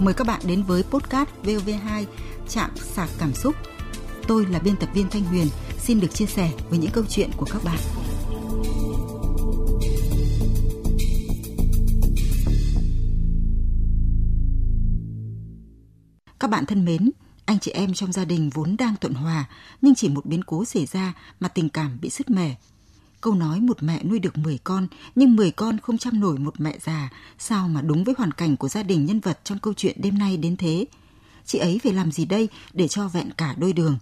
Mời các bạn đến với podcast VOV2 Trạm sạc cảm xúc. Tôi là biên tập viên Thanh Huyền, xin được chia sẻ với những câu chuyện của các bạn. Các bạn thân mến, anh chị em trong gia đình vốn đang thuận hòa, nhưng chỉ một biến cố xảy ra mà tình cảm bị sứt mẻ. Câu nói một mẹ nuôi được 10 con, nhưng 10 con không chăm nổi một mẹ già, sao mà đúng với hoàn cảnh của gia đình nhân vật trong câu chuyện đêm nay đến thế. Chị ấy phải làm gì đây để cho vẹn cả đôi đường?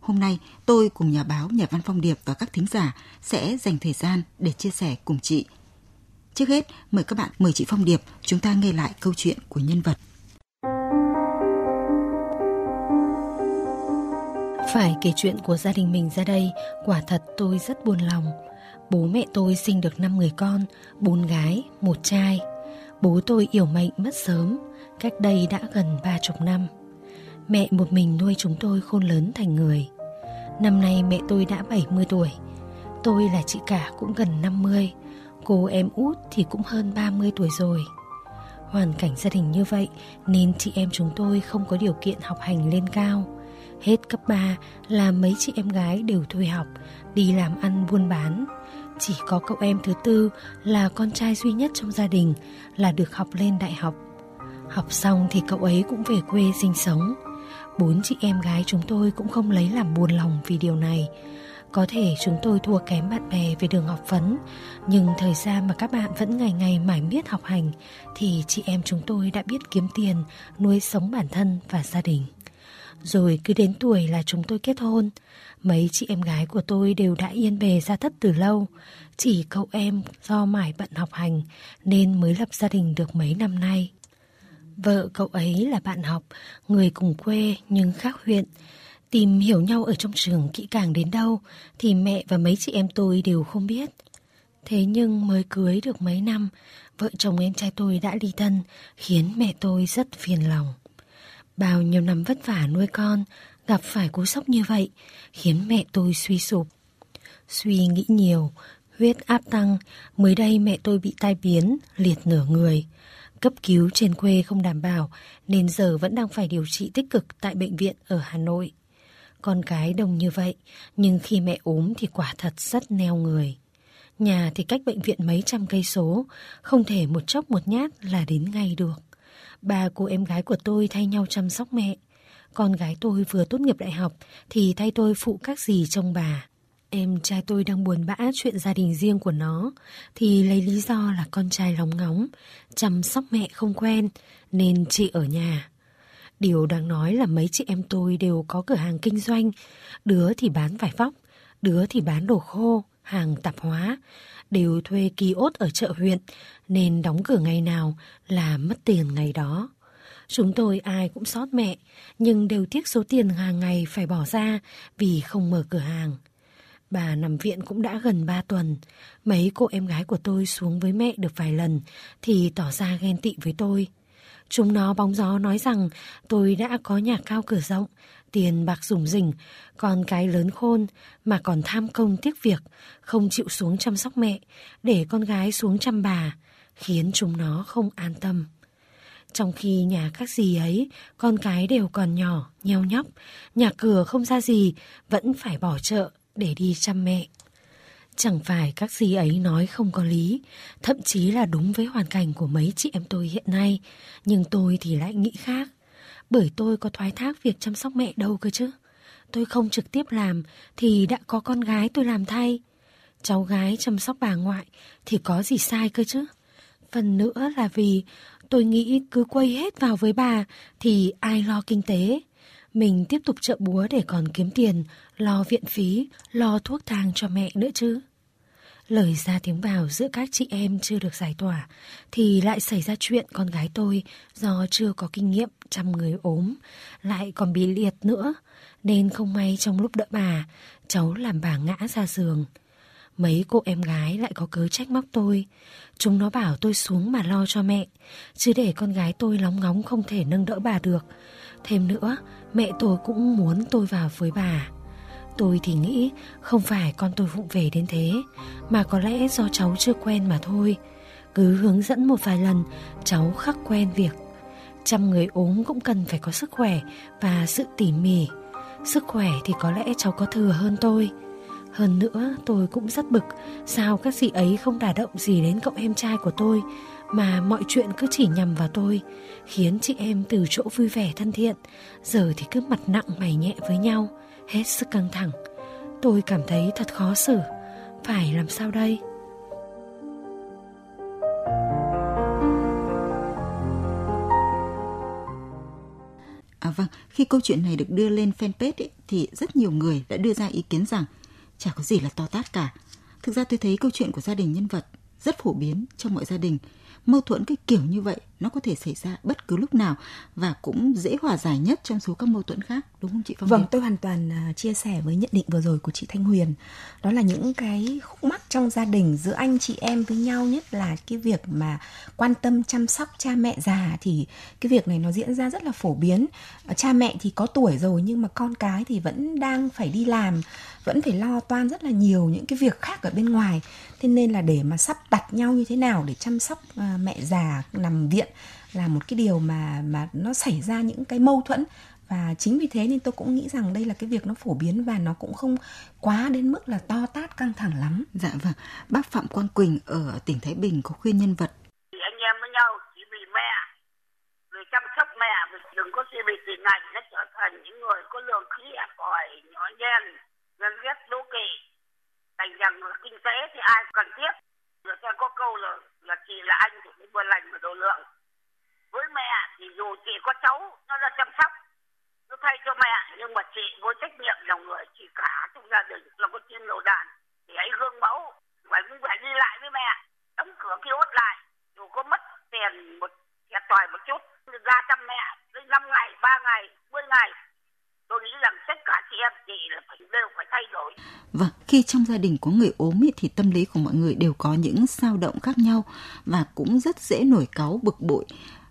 Hôm nay, tôi cùng nhà báo, nhà văn Phong Điệp và các thính giả sẽ dành thời gian để chia sẻ cùng chị. Trước hết, mời các bạn, mời chị Phong Điệp, chúng ta nghe lại câu chuyện của nhân vật. Phải kể chuyện của gia đình mình ra đây, quả thật tôi rất buồn lòng. Bố mẹ tôi sinh được 5 người con, bốn gái, một trai. Bố tôi yểu mệnh mất sớm, cách đây đã gần ba chục năm. Mẹ một mình nuôi chúng tôi khôn lớn thành người. Năm nay mẹ tôi đã 70 tuổi. Tôi là chị cả cũng gần 50, cô em út thì cũng hơn 30 tuổi rồi. Hoàn cảnh gia đình như vậy nên chị em chúng tôi không có điều kiện học hành lên cao Hết cấp 3 là mấy chị em gái đều thuê học, đi làm ăn buôn bán. Chỉ có cậu em thứ tư là con trai duy nhất trong gia đình là được học lên đại học. Học xong thì cậu ấy cũng về quê sinh sống. Bốn chị em gái chúng tôi cũng không lấy làm buồn lòng vì điều này. Có thể chúng tôi thua kém bạn bè về đường học vấn, nhưng thời gian mà các bạn vẫn ngày ngày mải miết học hành thì chị em chúng tôi đã biết kiếm tiền, nuôi sống bản thân và gia đình. Rồi cứ đến tuổi là chúng tôi kết hôn. Mấy chị em gái của tôi đều đã yên bề ra thất từ lâu. Chỉ cậu em do mải bận học hành Nên mới lập gia đình được mấy năm nay. Vợ cậu ấy là bạn học, Người cùng quê nhưng khác huyện. Tìm hiểu nhau ở trong trường kỹ càng đến đâu Thì mẹ và mấy chị em tôi đều không biết. Thế nhưng mới cưới được mấy năm, Vợ chồng em trai tôi đã ly thân, Khiến mẹ tôi rất phiền lòng. Bao nhiêu năm vất vả nuôi con, gặp phải cú sốc như vậy, khiến mẹ tôi suy sụp. Suy nghĩ nhiều, huyết áp tăng, mới đây mẹ tôi bị tai biến, liệt nửa người. Cấp cứu trên quê không đảm bảo, nên giờ vẫn đang phải điều trị tích cực tại bệnh viện ở Hà Nội. Con cái đông như vậy, nhưng khi mẹ ốm thì quả thật rất neo người. Nhà thì cách bệnh viện mấy trăm cây số, không thể một chốc một nhát là đến ngay được. Ba cô em gái của tôi thay nhau chăm sóc mẹ. Con gái tôi vừa tốt nghiệp đại học thì thay tôi phụ các gì trong bà. Em trai tôi đang buồn bã chuyện gia đình riêng của nó thì lấy lý do là con trai lóng ngóng, chăm sóc mẹ không quen nên chị ở nhà. Điều đáng nói là mấy chị em tôi đều có cửa hàng kinh doanh, đứa thì bán vải vóc, đứa thì bán đồ khô, hàng tạp hóa, đều thuê ký ốt ở chợ huyện nên đóng cửa ngày nào là mất tiền ngày đó. Chúng tôi ai cũng xót mẹ, nhưng đều tiếc số tiền hàng ngày phải bỏ ra vì không mở cửa hàng. Bà nằm viện cũng đã gần 3 tuần. Mấy cô em gái của tôi xuống với mẹ được vài lần thì tỏ ra ghen tị với tôi. Chúng nó bóng gió nói rằng tôi đã có nhà cao cửa rộng, tiền bạc rủng rỉnh, còn cái lớn khôn mà còn tham công tiếc việc, không chịu xuống chăm sóc mẹ, để con gái xuống chăm bà, khiến chúng nó không an tâm. Trong khi nhà các dì ấy, con cái đều còn nhỏ, nheo nhóc, nhà cửa không ra gì, vẫn phải bỏ chợ để đi chăm mẹ. Chẳng phải các gì ấy nói không có lý, thậm chí là đúng với hoàn cảnh của mấy chị em tôi hiện nay, nhưng tôi thì lại nghĩ khác. Bởi tôi có thoái thác việc chăm sóc mẹ đâu cơ chứ. Tôi không trực tiếp làm thì đã có con gái tôi làm thay. Cháu gái chăm sóc bà ngoại thì có gì sai cơ chứ. Phần nữa là vì tôi nghĩ cứ quay hết vào với bà thì ai lo kinh tế. Mình tiếp tục trợ búa để còn kiếm tiền, lo viện phí, lo thuốc thang cho mẹ nữa chứ. Lời ra tiếng vào giữa các chị em chưa được giải tỏa, thì lại xảy ra chuyện con gái tôi, do chưa có kinh nghiệm chăm người ốm, lại còn bị liệt nữa nên không may trong lúc đỡ bà, cháu làm bà ngã ra giường. Mấy cô em gái lại có cớ trách móc tôi. Chúng nó bảo tôi xuống mà lo cho mẹ, chứ để con gái tôi lóng ngóng không thể nâng đỡ bà được. Thêm nữa, mẹ tôi cũng muốn tôi vào với bà. Tôi thì nghĩ không phải con tôi vụng về đến thế, Mà có lẽ do cháu chưa quen mà thôi Cứ hướng dẫn một vài lần, Cháu khắc quen việc trăm người ốm cũng cần phải có sức khỏe và sự tỉ mỉ. Sức khỏe thì có lẽ cháu có thừa hơn tôi. Hơn nữa, tôi cũng rất bực, Sao các chị ấy không đả động gì đến cậu em trai của tôi mà mọi chuyện cứ chỉ nhằm vào tôi Khiến chị em từ chỗ vui vẻ thân thiện Giờ thì cứ mặt nặng mày nhẹ với nhau Hết sức căng thẳng Tôi cảm thấy thật khó xử Phải làm sao đây À vâng, khi câu chuyện này được đưa lên fanpage ấy, thì rất nhiều người đã đưa ra ý kiến rằng chả có gì là to tát cả. Thực ra tôi thấy câu chuyện của gia đình nhân vật rất phổ biến trong mọi gia đình. Mâu thuẫn cái kiểu như vậy nó có thể xảy ra bất cứ lúc nào và cũng dễ hòa giải nhất trong số các mâu thuẫn khác đúng không chị Phong? Vâng, tôi hoàn toàn à, chia sẻ với nhận định vừa rồi của chị Thanh Huyền. Đó là những cái khúc mắc trong gia đình giữa anh chị em với nhau nhất là cái việc mà quan tâm chăm sóc cha mẹ già thì cái việc này nó diễn ra rất là phổ biến. Cha mẹ thì có tuổi rồi nhưng mà con cái thì vẫn đang phải đi làm vẫn phải lo toan rất là nhiều những cái việc khác ở bên ngoài thế nên là để mà sắp đặt nhau như thế nào để chăm sóc à, mẹ già nằm viện là một cái điều mà mà nó xảy ra những cái mâu thuẫn và chính vì thế nên tôi cũng nghĩ rằng đây là cái việc nó phổ biến và nó cũng không quá đến mức là to tát căng thẳng lắm. Dạ vâng, bác Phạm Quang Quỳnh ở tỉnh Thái Bình có khuyên nhân vật. Anh em với nhau chỉ vì mẹ, vì chăm sóc mẹ, vì đừng có chỉ vì tiền ngành nó trở thành những người có lượng khí hẹp hòi, nhỏ nhen, ghen ghét đố kỵ. Thành rằng kinh tế thì ai cần thiết. Người ta có câu là là chỉ là anh thì mới vừa lành mà độ lượng với mẹ thì dù chị có cháu nó là chăm sóc. Nó thay cho mẹ nhưng mà chị với trách nhiệm là người chị cả trong gia đình là có chim lầu đàn. Thì hãy gương mẫu phải cũng phải đi lại với mẹ. Đóng cửa kia ốt lại. Dù có mất tiền một thiệt thòi một chút ra chăm mẹ đến năm ngày ba ngày 10 ngày. Tôi nghĩ rằng tất cả chị em chị là phải đều phải thay đổi. Vâng, khi trong gia đình có người ốm thì tâm lý của mọi người đều có những dao động khác nhau và cũng rất dễ nổi cáu bực bội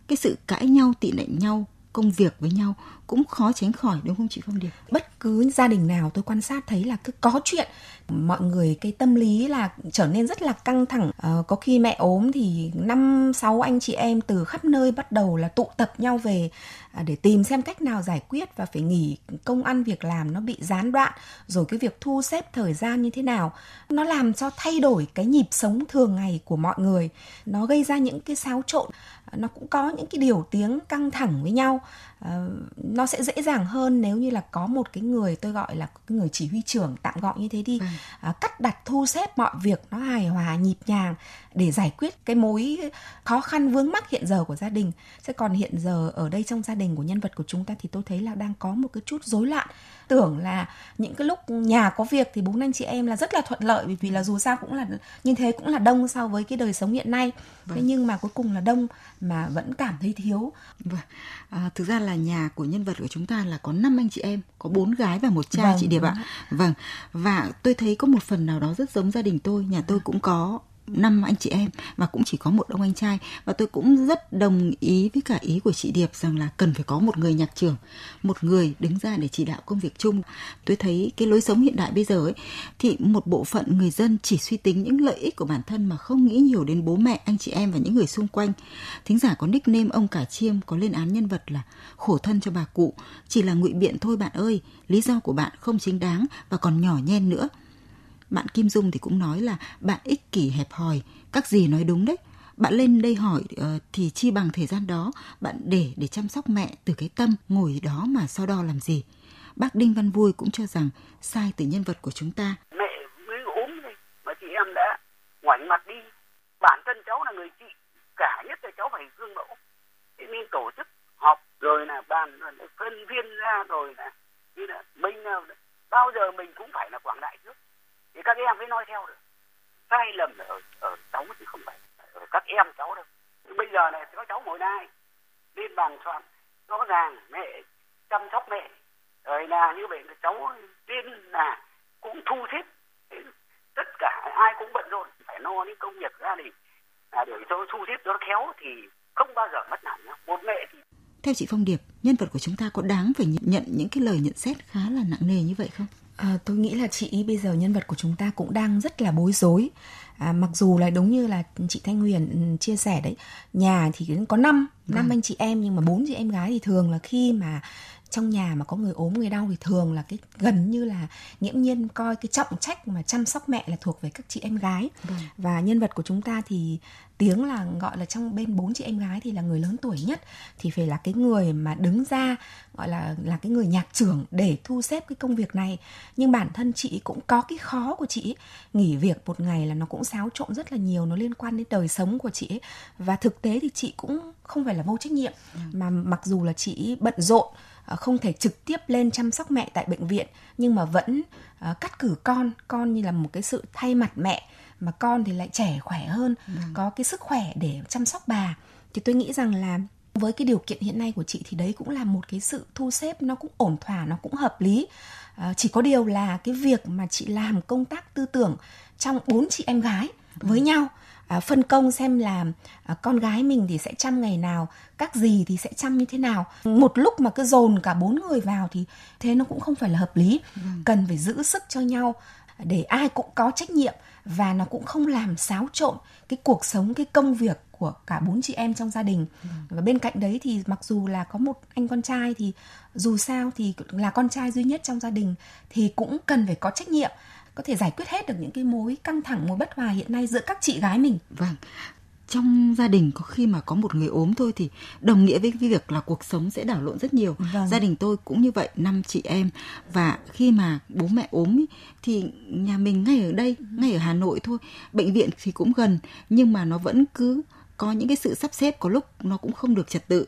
cái sự cãi nhau, tị nạnh nhau, công việc với nhau cũng khó tránh khỏi, đúng không chị Phong Điệp? Bất cứ gia đình nào tôi quan sát thấy là cứ có chuyện mọi người cái tâm lý là trở nên rất là căng thẳng. À, có khi mẹ ốm thì năm sáu anh chị em từ khắp nơi bắt đầu là tụ tập nhau về à, để tìm xem cách nào giải quyết và phải nghỉ công ăn việc làm nó bị gián đoạn rồi cái việc thu xếp thời gian như thế nào. Nó làm cho thay đổi cái nhịp sống thường ngày của mọi người. Nó gây ra những cái xáo trộn. Nó cũng có những cái điều tiếng căng thẳng với nhau uh, nó sẽ dễ dàng hơn nếu như là có một cái người tôi gọi là cái người chỉ huy trưởng tạm gọi như thế đi ừ. uh, cắt đặt thu xếp mọi việc nó hài hòa nhịp nhàng để giải quyết cái mối khó khăn vướng mắc hiện giờ của gia đình sẽ còn hiện giờ ở đây trong gia đình của nhân vật của chúng ta thì tôi thấy là đang có một cái chút rối loạn tưởng là những cái lúc nhà có việc thì bốn anh chị em là rất là thuận lợi vì là dù sao cũng là như thế cũng là đông so với cái đời sống hiện nay vâng. thế nhưng mà cuối cùng là đông mà vẫn cảm thấy thiếu vâng. à, thực ra là nhà của nhân vật của chúng ta là có năm anh chị em có bốn gái và một trai vâng, chị điệp ạ. Vâng và tôi thấy có một phần nào đó rất giống gia đình tôi nhà tôi cũng có năm anh chị em và cũng chỉ có một ông anh trai và tôi cũng rất đồng ý với cả ý của chị Điệp rằng là cần phải có một người nhạc trưởng, một người đứng ra để chỉ đạo công việc chung. Tôi thấy cái lối sống hiện đại bây giờ ấy thì một bộ phận người dân chỉ suy tính những lợi ích của bản thân mà không nghĩ nhiều đến bố mẹ, anh chị em và những người xung quanh. Thính giả có nickname ông cả chiêm có lên án nhân vật là khổ thân cho bà cụ, chỉ là ngụy biện thôi bạn ơi, lý do của bạn không chính đáng và còn nhỏ nhen nữa bạn Kim Dung thì cũng nói là bạn ích kỷ hẹp hòi, các gì nói đúng đấy. Bạn lên đây hỏi uh, thì chi bằng thời gian đó bạn để để chăm sóc mẹ từ cái tâm ngồi đó mà so đo làm gì. Bác Đinh Văn Vui cũng cho rằng sai từ nhân vật của chúng ta. Mẹ mới ốm này mà chị em đã ngoảnh mặt đi. Bản thân cháu là người chị, cả nhất là cháu phải gương mẫu. Thế nên tổ chức họp rồi là bàn phân viên ra rồi là như là mình bao giờ mình cũng phải là quảng đại trước thì các em mới nói theo được. Sai lầm là ở ở cháu chứ không phải ở các em cháu đâu. Nhưng bây giờ này có cháu ngồi đây lên bàn soạn rõ ràng mẹ chăm sóc mẹ. Rồi là như vậy là cháu lên là cũng thu xếp tất cả ai cũng bận rộn phải lo những công việc gia đình. Là để cho thu xếp cho nó khéo thì không bao giờ mất nản nhá một mẹ thì theo chị Phong Điệp, nhân vật của chúng ta có đáng phải nhận những cái lời nhận xét khá là nặng nề như vậy không? À, tôi nghĩ là chị bây giờ nhân vật của chúng ta cũng đang rất là bối rối. À, mặc dù là đúng như là chị Thanh Huyền ừ, chia sẻ đấy, nhà thì có năm năm vâng. anh chị em nhưng mà bốn chị em gái thì thường là khi mà trong nhà mà có người ốm người đau thì thường là cái gần như là nghiễm nhiên coi cái trọng trách mà chăm sóc mẹ là thuộc về các chị em gái ừ. và nhân vật của chúng ta thì tiếng là gọi là trong bên bốn chị em gái thì là người lớn tuổi nhất thì phải là cái người mà đứng ra gọi là là cái người nhạc trưởng để thu xếp cái công việc này nhưng bản thân chị cũng có cái khó của chị nghỉ việc một ngày là nó cũng xáo trộn rất là nhiều nó liên quan đến đời sống của chị và thực tế thì chị cũng không phải là vô trách nhiệm ừ. mà mặc dù là chị bận rộn không thể trực tiếp lên chăm sóc mẹ tại bệnh viện nhưng mà vẫn uh, cắt cử con con như là một cái sự thay mặt mẹ mà con thì lại trẻ khỏe hơn ừ. có cái sức khỏe để chăm sóc bà. Thì tôi nghĩ rằng là với cái điều kiện hiện nay của chị thì đấy cũng là một cái sự thu xếp nó cũng ổn thỏa nó cũng hợp lý. À, chỉ có điều là cái việc mà chị làm công tác tư tưởng trong bốn chị em gái với nhau à, phân công xem là à, con gái mình thì sẽ chăm ngày nào các gì thì sẽ chăm như thế nào một lúc mà cứ dồn cả bốn người vào thì thế nó cũng không phải là hợp lý ừ. cần phải giữ sức cho nhau để ai cũng có trách nhiệm và nó cũng không làm xáo trộn cái cuộc sống cái công việc của cả bốn chị em trong gia đình. Ừ. và bên cạnh đấy thì mặc dù là có một anh con trai thì dù sao thì là con trai duy nhất trong gia đình thì cũng cần phải có trách nhiệm có thể giải quyết hết được những cái mối căng thẳng mối bất hòa hiện nay giữa các chị gái mình. Vâng trong gia đình có khi mà có một người ốm thôi thì đồng nghĩa với việc là cuộc sống sẽ đảo lộn rất nhiều. Vâng. gia đình tôi cũng như vậy năm chị em. Và khi mà bố mẹ ốm ý, thì nhà mình ngay ở đây ngay ở hà nội thôi. Bệnh viện thì cũng gần nhưng mà nó vẫn cứ có những cái sự sắp xếp có lúc nó cũng không được trật tự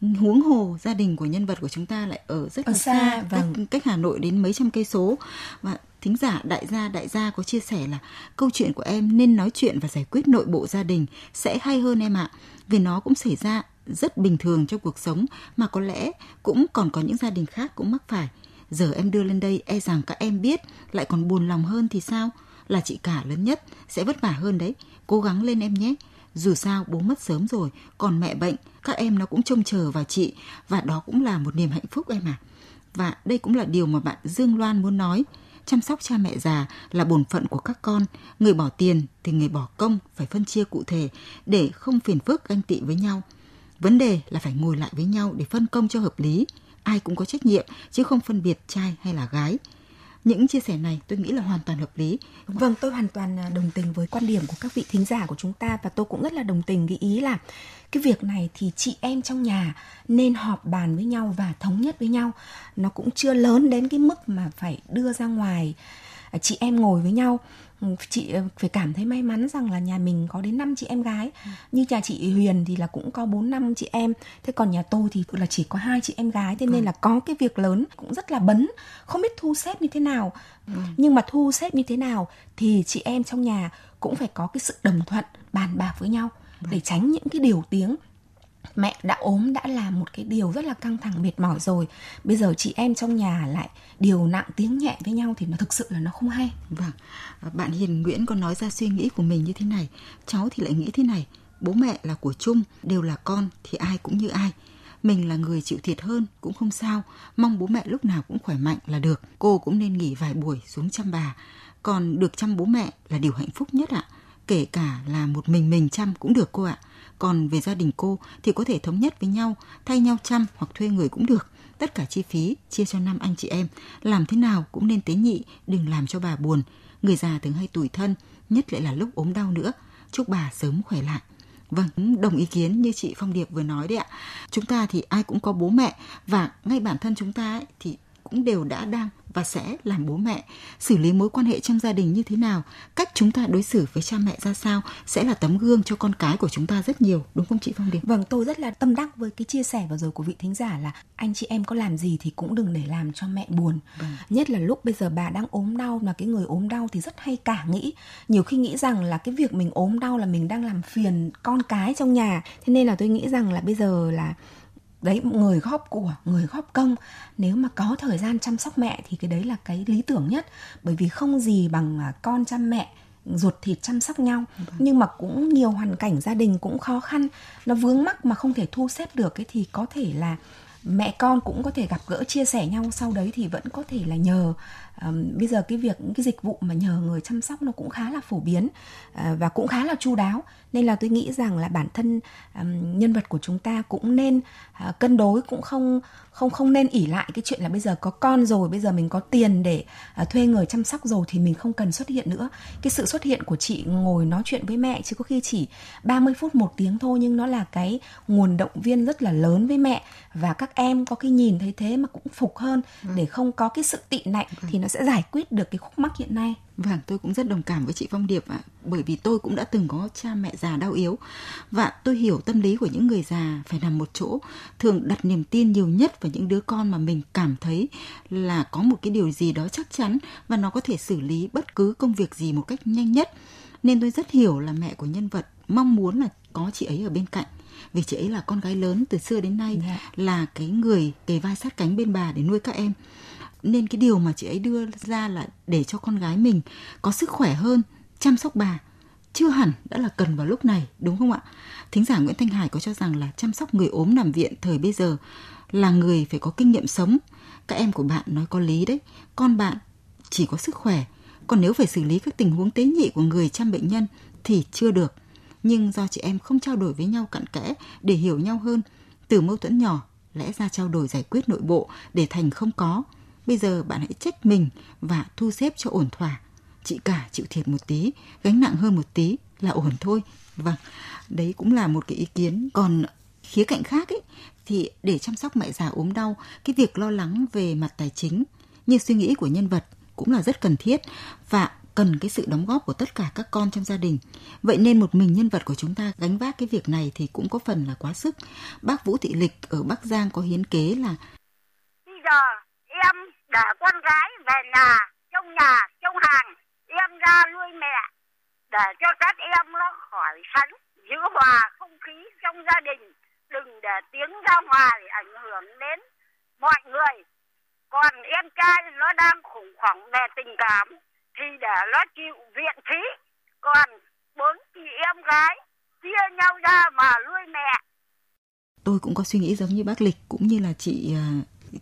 huống hồ gia đình của nhân vật của chúng ta lại ở rất ở là xa, xa vâng. cách, cách Hà Nội đến mấy trăm cây số. Và thính giả đại gia đại gia có chia sẻ là câu chuyện của em nên nói chuyện và giải quyết nội bộ gia đình sẽ hay hơn em ạ vì nó cũng xảy ra rất bình thường trong cuộc sống mà có lẽ cũng còn có những gia đình khác cũng mắc phải. Giờ em đưa lên đây e rằng các em biết lại còn buồn lòng hơn thì sao? Là chị cả lớn nhất sẽ vất vả hơn đấy. Cố gắng lên em nhé dù sao bố mất sớm rồi, còn mẹ bệnh, các em nó cũng trông chờ vào chị. Và đó cũng là một niềm hạnh phúc em à và đây cũng là điều mà bạn Dương Loan muốn nói. Chăm sóc cha mẹ già là bổn phận của các con. Người bỏ tiền thì người bỏ công phải phân chia cụ thể để không phiền phức ganh tị với nhau. Vấn đề là phải ngồi lại với nhau để phân công cho hợp lý. Ai cũng có trách nhiệm, chứ không phân biệt trai hay là gái những chia sẻ này tôi nghĩ là hoàn toàn hợp lý. Vâng tôi hoàn toàn à, đồng tình với quan điểm của các vị thính giả của chúng ta và tôi cũng rất là đồng tình cái ý là cái việc này thì chị em trong nhà nên họp bàn với nhau và thống nhất với nhau. Nó cũng chưa lớn đến cái mức mà phải đưa ra ngoài à, chị em ngồi với nhau chị ờ, phải cảm thấy may mắn rằng là nhà mình có đến 5 chị em gái. Như nhà chị Huyền thì là cũng có 4 năm chị em. Thế còn nhà tôi thì là chỉ có hai chị em gái thế nên ừ. là có cái việc lớn cũng rất là bấn. Không biết thu xếp như thế nào. Ừ. nhưng mà thu xếp như thế nào thì chị em trong nhà cũng phải có cái sự đồng thuận bàn bạc với nhau để tránh những cái điều tiếng mẹ đã ốm, đã là một cái điều rất là căng thẳng, mệt mỏi rồi. Bây giờ chị em trong nhà lại điều nặng tiếng nhẹ với nhau thì nó thực sự là nó không hay. Vâng à, bạn hiền nguyễn có nói ra suy nghĩ của mình như thế này. Cháu thì lại nghĩ thế này, bố mẹ là của chung đều là con thì ai cũng như ai. Mình là người chịu thiệt hơn cũng không sao, mong bố mẹ lúc nào cũng khỏe mạnh là được. Cô cũng nên nghỉ vài buổi xuống chăm bà. Còn được chăm bố mẹ là điều hạnh phúc nhất ạ. Kể cả là một mình mình chăm cũng được cô ạ còn về gia đình cô thì có thể thống nhất với nhau, thay nhau chăm hoặc thuê người cũng được. Tất cả chi phí chia cho năm anh chị em, làm thế nào cũng nên tế nhị, đừng làm cho bà buồn. Người già thường hay tủi thân, nhất lại là lúc ốm đau nữa. Chúc bà sớm khỏe lại. Vâng, đồng ý kiến như chị Phong Điệp vừa nói đấy ạ. Chúng ta thì ai cũng có bố mẹ và ngay bản thân chúng ta ấy, thì cũng đều đã đang và sẽ làm bố mẹ. Xử lý mối quan hệ trong gia đình như thế nào? Cách chúng ta đối xử với cha mẹ ra sao? Sẽ là tấm gương cho con cái của chúng ta rất nhiều đúng không chị phong điệp? Vâng tôi rất là tâm đắc với cái chia sẻ vừa rồi của vị thính giả là anh chị em có làm gì thì cũng đừng để làm cho mẹ buồn. Vâng. nhất là lúc bây giờ bà đang ốm đau mà cái người ốm đau thì rất hay cả nghĩ. Nhiều khi nghĩ rằng là cái việc mình ốm đau là mình đang làm phiền con cái trong nhà. Thế nên là tôi nghĩ rằng là bây giờ là đấy người góp của người góp công. Nếu mà có thời gian chăm sóc mẹ thì cái đấy là cái lý tưởng nhất. Bởi vì không gì bằng à, con chăm mẹ ruột thịt chăm sóc nhau. Vâng. nhưng mà cũng nhiều hoàn cảnh gia đình cũng khó khăn. Nó vướng mắc mà không thể thu xếp được cái thì có thể là mẹ con cũng có thể gặp gỡ chia sẻ nhau sau đấy thì vẫn có thể là nhờ um, bây giờ cái việc cái dịch vụ mà nhờ người chăm sóc nó cũng khá là phổ biến uh, và cũng khá là chu đáo. Nên là tôi nghĩ rằng là bản thân um, nhân vật của chúng ta cũng nên uh, cân đối cũng không không không nên ỉ lại cái chuyện là bây giờ có con rồi bây giờ mình có tiền để uh, thuê người chăm sóc rồi thì mình không cần xuất hiện nữa. Cái sự xuất hiện của chị ngồi nói chuyện với mẹ chứ có khi chỉ 30 phút một tiếng thôi nhưng nó là cái nguồn động viên rất là lớn với mẹ và các em có khi nhìn thấy thế mà cũng phục hơn ừ. để không có cái sự tị nạnh ừ. thì nó sẽ giải quyết được cái khúc mắc hiện nay Vâng, tôi cũng rất đồng cảm với chị Phong Điệp ạ, bởi vì tôi cũng đã từng có cha mẹ già đau yếu và tôi hiểu tâm lý của những người già phải nằm một chỗ, thường đặt niềm tin nhiều nhất vào những đứa con mà mình cảm thấy là có một cái điều gì đó chắc chắn và nó có thể xử lý bất cứ công việc gì một cách nhanh nhất. Nên tôi rất hiểu là mẹ của nhân vật mong muốn là có chị ấy ở bên cạnh vì chị ấy là con gái lớn từ xưa đến nay yeah. Dạ. là cái người kề vai sát cánh bên bà để nuôi các em. Nên cái điều mà chị ấy đưa ra là để cho con gái mình có sức khỏe hơn chăm sóc bà. Chưa hẳn đã là cần vào lúc này đúng không ạ? Thính giả nguyễn thanh hải có cho rằng là chăm sóc người ốm nằm viện thời bây giờ là người phải có kinh nghiệm sống. Các em của bạn nói có lý đấy. Con bạn chỉ có sức khỏe. Còn nếu phải xử lý các tình huống tế nhị của người chăm bệnh nhân thì chưa được nhưng do chị em không trao đổi với nhau cặn kẽ để hiểu nhau hơn từ mâu thuẫn nhỏ lẽ ra trao đổi giải quyết nội bộ để thành không có Bây giờ bạn hãy trách mình và thu xếp cho ổn thỏa. Chị cả chịu thiệt một tí, gánh nặng hơn một tí là ổn thôi. Vâng, đấy cũng là một cái ý kiến. Còn khía cạnh khác ấy, thì để chăm sóc mẹ già ốm đau, cái việc lo lắng về mặt tài chính như suy nghĩ của nhân vật cũng là rất cần thiết và cần cái sự đóng góp của tất cả các con trong gia đình. Vậy nên một mình nhân vật của chúng ta gánh vác cái việc này thì cũng có phần là quá sức. Bác Vũ Thị Lịch ở Bắc Giang có hiến kế là Bây giờ, em để con gái về nhà, trong nhà, trong hàng em ra nuôi mẹ, để cho các em nó khỏi sánh giữ hòa không khí trong gia đình đừng để tiếng ra ngoài ảnh hưởng đến mọi người còn em trai, nó đang khủng hoảng về tình cảm thì để nó chịu viện phí. Còn bốn chị em gái chia nhau ra mà nuôi mẹ. Tôi cũng có suy nghĩ giống như bác lịch, cũng như là chị à,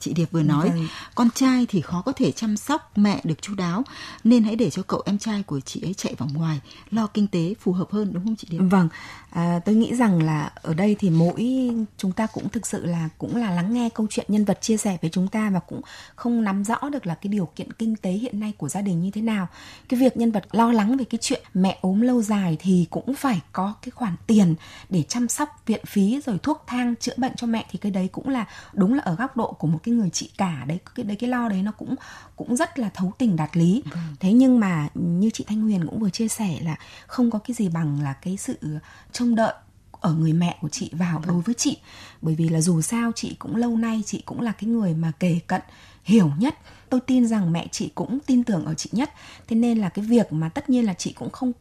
chị Điệp vừa nói vâng. con trai thì khó có thể chăm sóc mẹ được chu đáo nên hãy để cho cậu em trai của chị ấy chạy vào ngoài lo kinh tế phù hợp hơn đúng không chị Điệp? Vâng, à, tôi nghĩ rằng là ở đây thì mỗi chúng ta cũng thực sự là cũng là lắng nghe câu chuyện nhân vật chia sẻ với chúng ta và cũng không nắm rõ được là cái điều kiện kinh tế hiện nay của gia đình như thế nào. Cái việc nhân vật lo lắng về cái chuyện mẹ ốm lâu dài thì cũng phải có cái khoản tiền để chăm sóc viện phí rồi thuốc thang chữa bệnh cho mẹ thì cái đấy cũng là đúng là ở góc độ của một cái người chị cả đấy cái đấy cái lo đấy nó cũng cũng rất là thấu tình đạt lý vâng. thế nhưng mà như chị thanh huyền cũng vừa chia sẻ là không có cái gì bằng là cái sự trông đợi ở người mẹ của chị vào vâng. đối với chị bởi vì là dù sao chị cũng lâu nay chị cũng là cái người mà kề cận hiểu nhất tôi tin rằng mẹ chị cũng tin tưởng ở chị nhất thế nên là cái việc mà tất nhiên là chị cũng không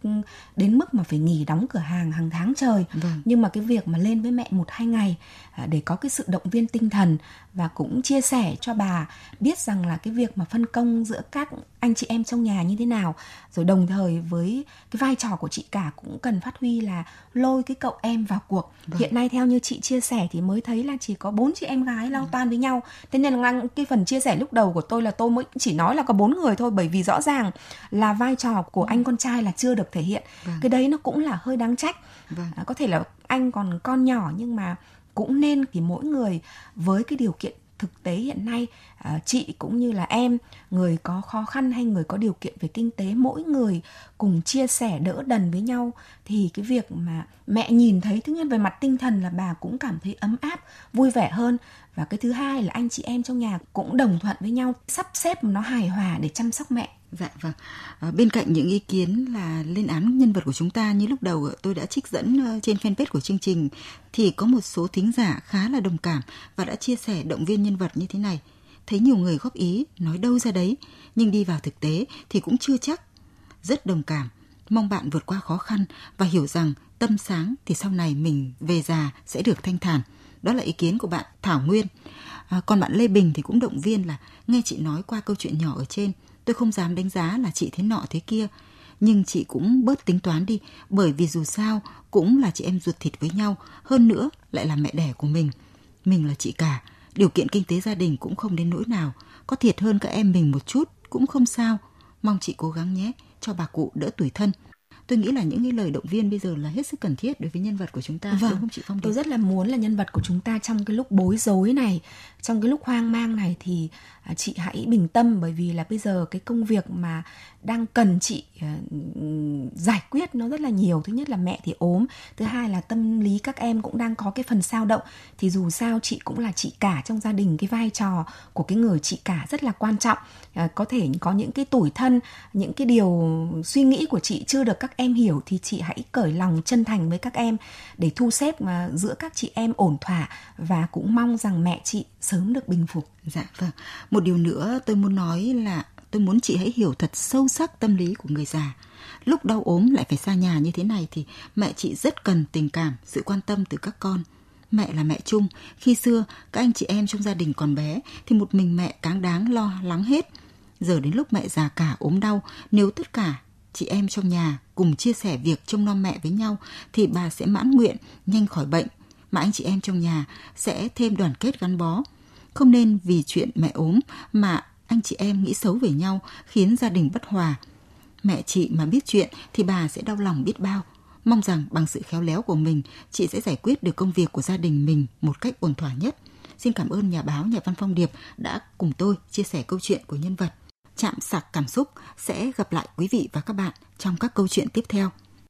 đến mức mà phải nghỉ đóng cửa hàng hàng tháng trời vâng. nhưng mà cái việc mà lên với mẹ một hai ngày à, để có cái sự động viên tinh thần và cũng chia sẻ cho bà biết rằng là cái việc mà phân công giữa các anh chị em trong nhà như thế nào rồi đồng thời với cái vai trò của chị cả cũng cần phát huy là lôi cái cậu em vào cuộc vâng. hiện nay theo như chị chia sẻ thì mới thấy là chỉ có bốn chị em gái lao toan với nhau thế nên là cái phần chia sẻ lúc đầu của tôi là tôi mới chỉ nói là có bốn người thôi bởi vì rõ ràng là vai trò của anh con trai là chưa được thể hiện vâng. cái đấy nó cũng là hơi đáng trách vâng. à, có thể là anh còn con nhỏ nhưng mà cũng nên thì mỗi người với cái điều kiện thực tế hiện nay à, chị cũng như là em, người có khó khăn hay người có điều kiện về kinh tế, mỗi người cùng chia sẻ, đỡ đần với nhau. Thì cái việc mà mẹ nhìn thấy thứ nhất về mặt tinh thần là bà cũng cảm thấy ấm áp, vui vẻ hơn và cái thứ hai là anh chị em trong nhà cũng đồng thuận với nhau sắp xếp nó hài hòa để chăm sóc mẹ Dạ vâng. À, bên cạnh những ý kiến là lên án nhân vật của chúng ta như lúc đầu tôi đã trích dẫn ờ, trên fanpage của chương trình thì có một số thính giả khá là đồng cảm và đã chia sẻ động viên nhân vật như thế này. Thấy nhiều người góp ý nói đâu ra đấy nhưng đi vào thực tế thì cũng chưa chắc. Rất đồng cảm. Mong bạn vượt qua khó khăn và hiểu rằng tâm sáng thì sau này mình về già sẽ được thanh thản. Đó là ý kiến của bạn Thảo Nguyên. À, còn bạn Lê Bình thì cũng động viên là nghe chị nói qua câu chuyện nhỏ ở trên tôi không dám đánh giá là chị thế nọ thế kia nhưng chị cũng bớt tính toán đi bởi vì dù sao cũng là chị em ruột thịt với nhau hơn nữa lại là mẹ đẻ của mình mình là chị cả Điều kiện kinh tế gia đình cũng không đến nỗi nào, có thiệt hơn các em mình một chút cũng không sao. Mong chị cố gắng nhé, cho bà cụ đỡ tuổi thân tôi nghĩ là những cái lời động viên bây giờ là hết sức cần thiết đối với nhân vật của chúng ta vâng. đúng không chị Phong? Tôi rất là muốn là nhân vật của chúng ta trong cái lúc bối rối này, trong cái lúc hoang mang này thì à, chị hãy bình tâm bởi vì là bây giờ cái công việc mà đang cần chị à, giải quyết nó rất là nhiều. Thứ nhất là mẹ thì ốm, thứ hai là tâm lý các em cũng đang có cái phần sao động thì dù sao chị cũng là chị cả trong gia đình cái vai trò của cái người chị cả rất là quan trọng. À, có thể có những cái tuổi thân, những cái điều suy nghĩ của chị chưa được các em hiểu thì chị hãy cởi lòng chân thành với các em để thu xếp mà giữa các chị em ổn thỏa và cũng mong rằng mẹ chị sớm được bình phục. Dạ vâng. Một điều nữa tôi muốn nói là tôi muốn chị hãy hiểu thật sâu sắc tâm lý của người già. Lúc đau ốm lại phải xa nhà như thế này thì mẹ chị rất cần tình cảm, sự quan tâm từ các con. Mẹ là mẹ chung, khi xưa các anh chị em trong gia đình còn bé thì một mình mẹ cáng đáng lo lắng hết. Giờ đến lúc mẹ già cả ốm đau, nếu tất cả chị em trong nhà cùng chia sẻ việc trông nom mẹ với nhau thì bà sẽ mãn nguyện nhanh khỏi bệnh mà anh chị em trong nhà sẽ thêm đoàn kết gắn bó. Không nên vì chuyện mẹ ốm mà anh chị em nghĩ xấu về nhau khiến gia đình bất hòa. Mẹ chị mà biết chuyện thì bà sẽ đau lòng biết bao. Mong rằng bằng sự khéo léo của mình, chị sẽ giải quyết được công việc của gia đình mình một cách ổn thỏa nhất. Xin cảm ơn nhà báo Nhà văn Phong Điệp đã cùng tôi chia sẻ câu chuyện của nhân vật chạm sạc cảm xúc sẽ gặp lại quý vị và các bạn trong các câu chuyện tiếp theo.